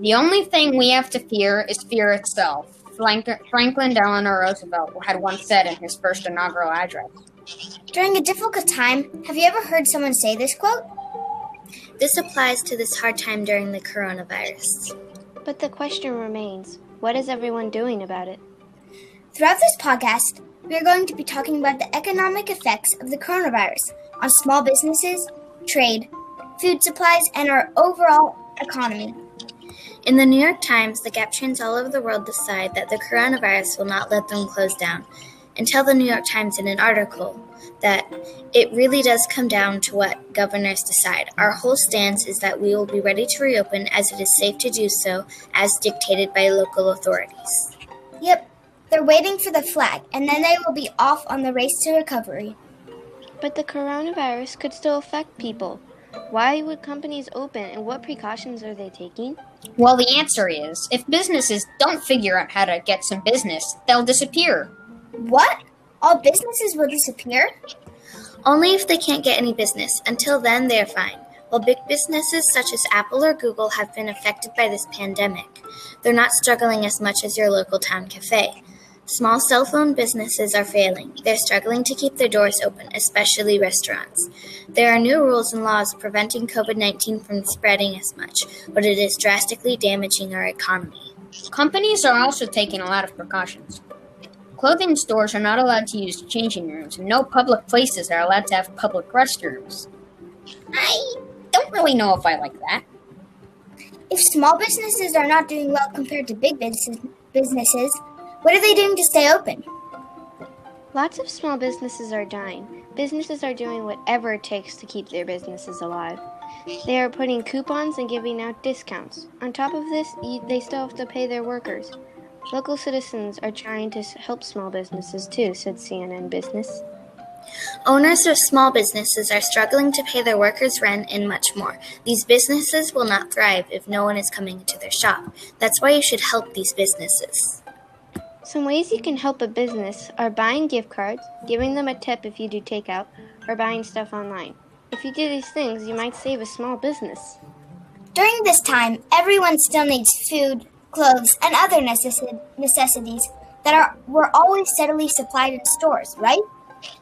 The only thing we have to fear is fear itself, Franklin Delano Roosevelt had once said in his first inaugural address. During a difficult time, have you ever heard someone say this quote? This applies to this hard time during the coronavirus. But the question remains what is everyone doing about it? Throughout this podcast, we are going to be talking about the economic effects of the coronavirus on small businesses, trade, food supplies, and our overall economy. In the New York Times, the Gap trains all over the world decide that the coronavirus will not let them close down and tell the New York Times in an article that it really does come down to what governors decide. Our whole stance is that we will be ready to reopen as it is safe to do so as dictated by local authorities. Yep, they're waiting for the flag and then they will be off on the race to recovery. But the coronavirus could still affect people. Why would companies open and what precautions are they taking? Well, the answer is if businesses don't figure out how to get some business, they'll disappear. What? All businesses will disappear? Only if they can't get any business. Until then, they're fine. While big businesses such as Apple or Google have been affected by this pandemic, they're not struggling as much as your local town cafe. Small cell phone businesses are failing. They're struggling to keep their doors open, especially restaurants. There are new rules and laws preventing COVID 19 from spreading as much, but it is drastically damaging our economy. Companies are also taking a lot of precautions. Clothing stores are not allowed to use changing rooms, and no public places are allowed to have public restrooms. I don't really know if I like that. If small businesses are not doing well compared to big businesses, what are they doing to stay open? Lots of small businesses are dying. Businesses are doing whatever it takes to keep their businesses alive. They are putting coupons and giving out discounts. On top of this, they still have to pay their workers. Local citizens are trying to help small businesses too, said CNN Business. Owners of small businesses are struggling to pay their workers rent and much more. These businesses will not thrive if no one is coming into their shop. That's why you should help these businesses. Some ways you can help a business are buying gift cards, giving them a tip if you do takeout, or buying stuff online. If you do these things, you might save a small business. During this time, everyone still needs food, clothes, and other necessities that are were always steadily supplied in stores, right?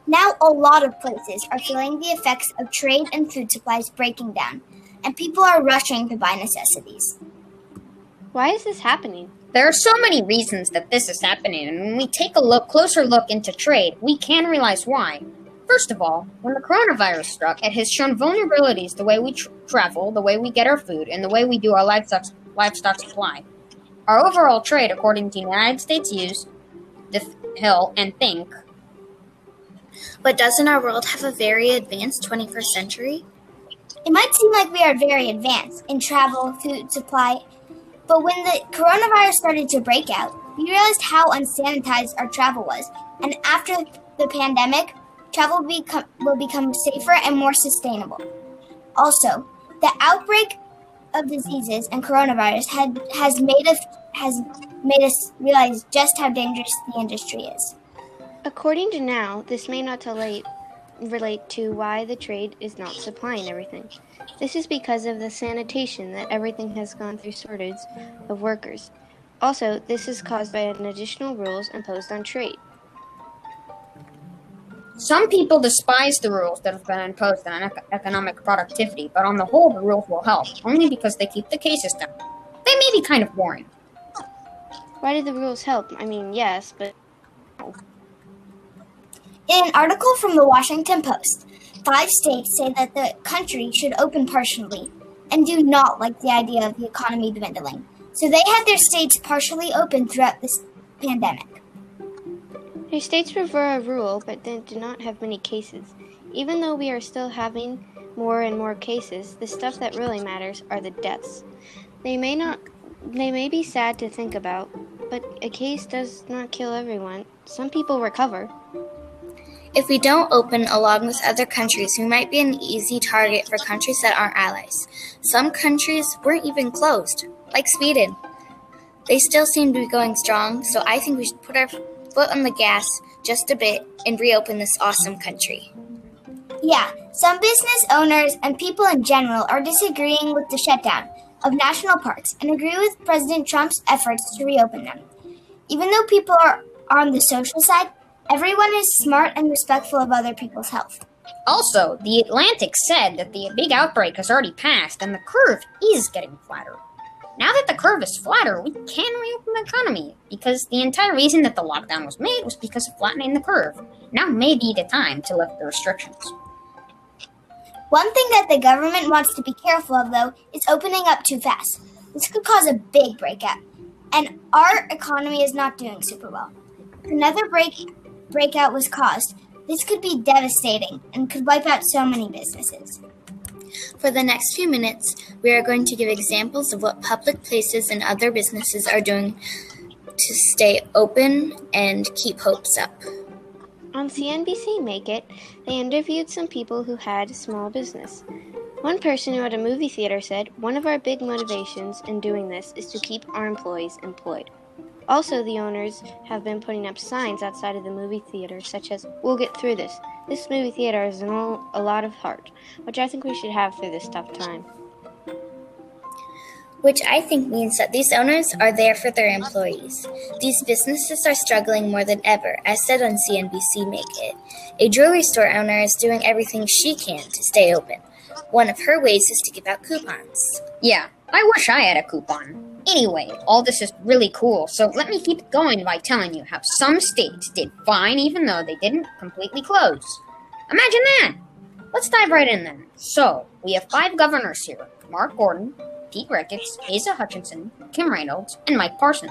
Now a lot of places are feeling the effects of trade and food supplies breaking down, and people are rushing to buy necessities. Why is this happening? There are so many reasons that this is happening, and when we take a look closer look into trade, we can realize why. First of all, when the coronavirus struck, it has shown vulnerabilities the way we tr- travel, the way we get our food, and the way we do our livestock, livestock supply. Our overall trade, according to the United States News, The Hill, and Think. But doesn't our world have a very advanced 21st century? It might seem like we are very advanced in travel, food supply, but when the coronavirus started to break out, we realized how unsanitized our travel was. And after the pandemic, travel become, will become safer and more sustainable. Also, the outbreak of diseases and coronavirus had, has made us has made us realize just how dangerous the industry is. According to now, this may not relate relate to why the trade is not supplying everything. This is because of the sanitation that everything has gone through shortage of workers. Also, this is caused by an additional rules imposed on trade. Some people despise the rules that have been imposed on economic productivity, but on the whole, the rules will help, only because they keep the cases down. They may be kind of boring. Why do the rules help? I mean, yes, but. In an article from the Washington Post, five states say that the country should open partially and do not like the idea of the economy dwindling. So they had their states partially open throughout this pandemic. Their states prefer a rule, but they do not have many cases. Even though we are still having more and more cases, the stuff that really matters are the deaths. They may not they may be sad to think about, but a case does not kill everyone. Some people recover. If we don't open along with other countries, we might be an easy target for countries that aren't allies. Some countries weren't even closed, like Sweden. They still seem to be going strong, so I think we should put our foot on the gas just a bit and reopen this awesome country. Yeah, some business owners and people in general are disagreeing with the shutdown, of national parks and agree with President Trump's efforts to reopen them. Even though people are on the social side, everyone is smart and respectful of other people's health. Also, The Atlantic said that the big outbreak has already passed and the curve is getting flatter. Now that the curve is flatter, we can reopen the economy because the entire reason that the lockdown was made was because of flattening the curve. Now may be the time to lift the restrictions. One thing that the government wants to be careful of, though, is opening up too fast. This could cause a big breakout, and our economy is not doing super well. Another break breakout was caused, this could be devastating and could wipe out so many businesses. For the next few minutes, we are going to give examples of what public places and other businesses are doing to stay open and keep hopes up. On CNBC Make It, they interviewed some people who had small business. One person who had a movie theater said, One of our big motivations in doing this is to keep our employees employed. Also, the owners have been putting up signs outside of the movie theater, such as, We'll get through this. This movie theater is an all, a lot of heart, which I think we should have through this tough time which I think means that these owners are there for their employees. These businesses are struggling more than ever, as said on CNBC Make It. A jewelry store owner is doing everything she can to stay open. One of her ways is to give out coupons. Yeah, I wish I had a coupon. Anyway, all this is really cool, so let me keep going by telling you how some states did fine even though they didn't completely close. Imagine that! Let's dive right in then. So, we have five governors here Mark Gordon, Pete Ricketts, Asa Hutchinson, Kim Reynolds, and Mike Parson.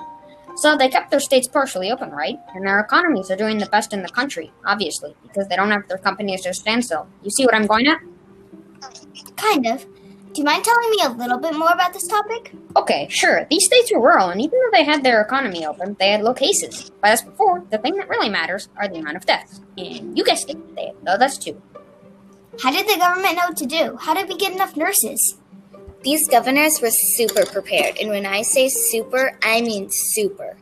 So they kept their states partially open, right? And their economies are doing the best in the country, obviously, because they don't have their companies to stand still. You see what I'm going at? Kind of. Do you mind telling me a little bit more about this topic? Okay, sure. These states were rural, and even though they had their economy open, they had low cases. But as before, the thing that really matters are the amount of deaths. And you guessed it, they had low deaths too. How did the government know what to do? How did we get enough nurses? These governors were super prepared, and when I say super, I mean super.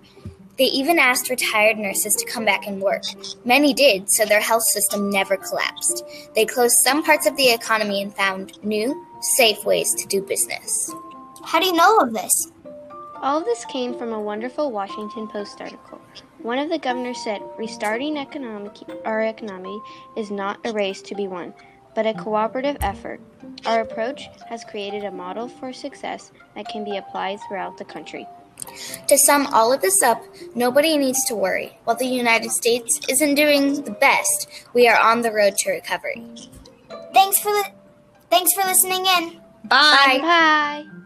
They even asked retired nurses to come back and work. Many did, so their health system never collapsed. They closed some parts of the economy and found new, safe ways to do business. How do you know of this? All of this came from a wonderful Washington Post article. One of the governors said, Restarting economic, our economy is not a race to be won, but a cooperative effort. Our approach has created a model for success that can be applied throughout the country. To sum all of this up, nobody needs to worry. While the United States isn't doing the best, we are on the road to recovery. Thanks for li- thanks for listening in. Bye. Bye. Bye.